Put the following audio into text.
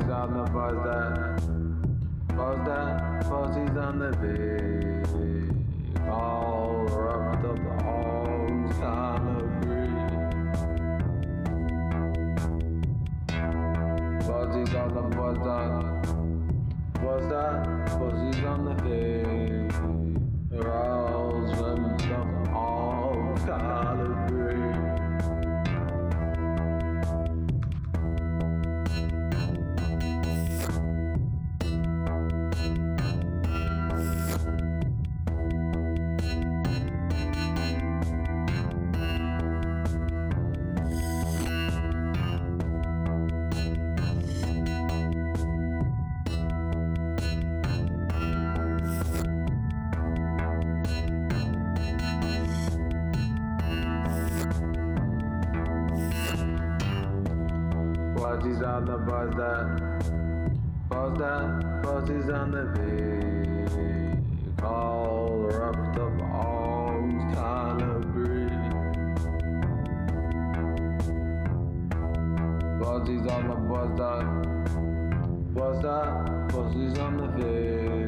Fuzzies on the buzz that, buzz that, on the big. All roughed up the hogs, kind of. Fuzzies on the buzz that, buzz that, on the big. Fuzzies on the buzz that, buzz that, fuzzies on the big. All roughed up arms, kind of breed. Fuzzies on the buzz that, buzz that, fuzzies on the all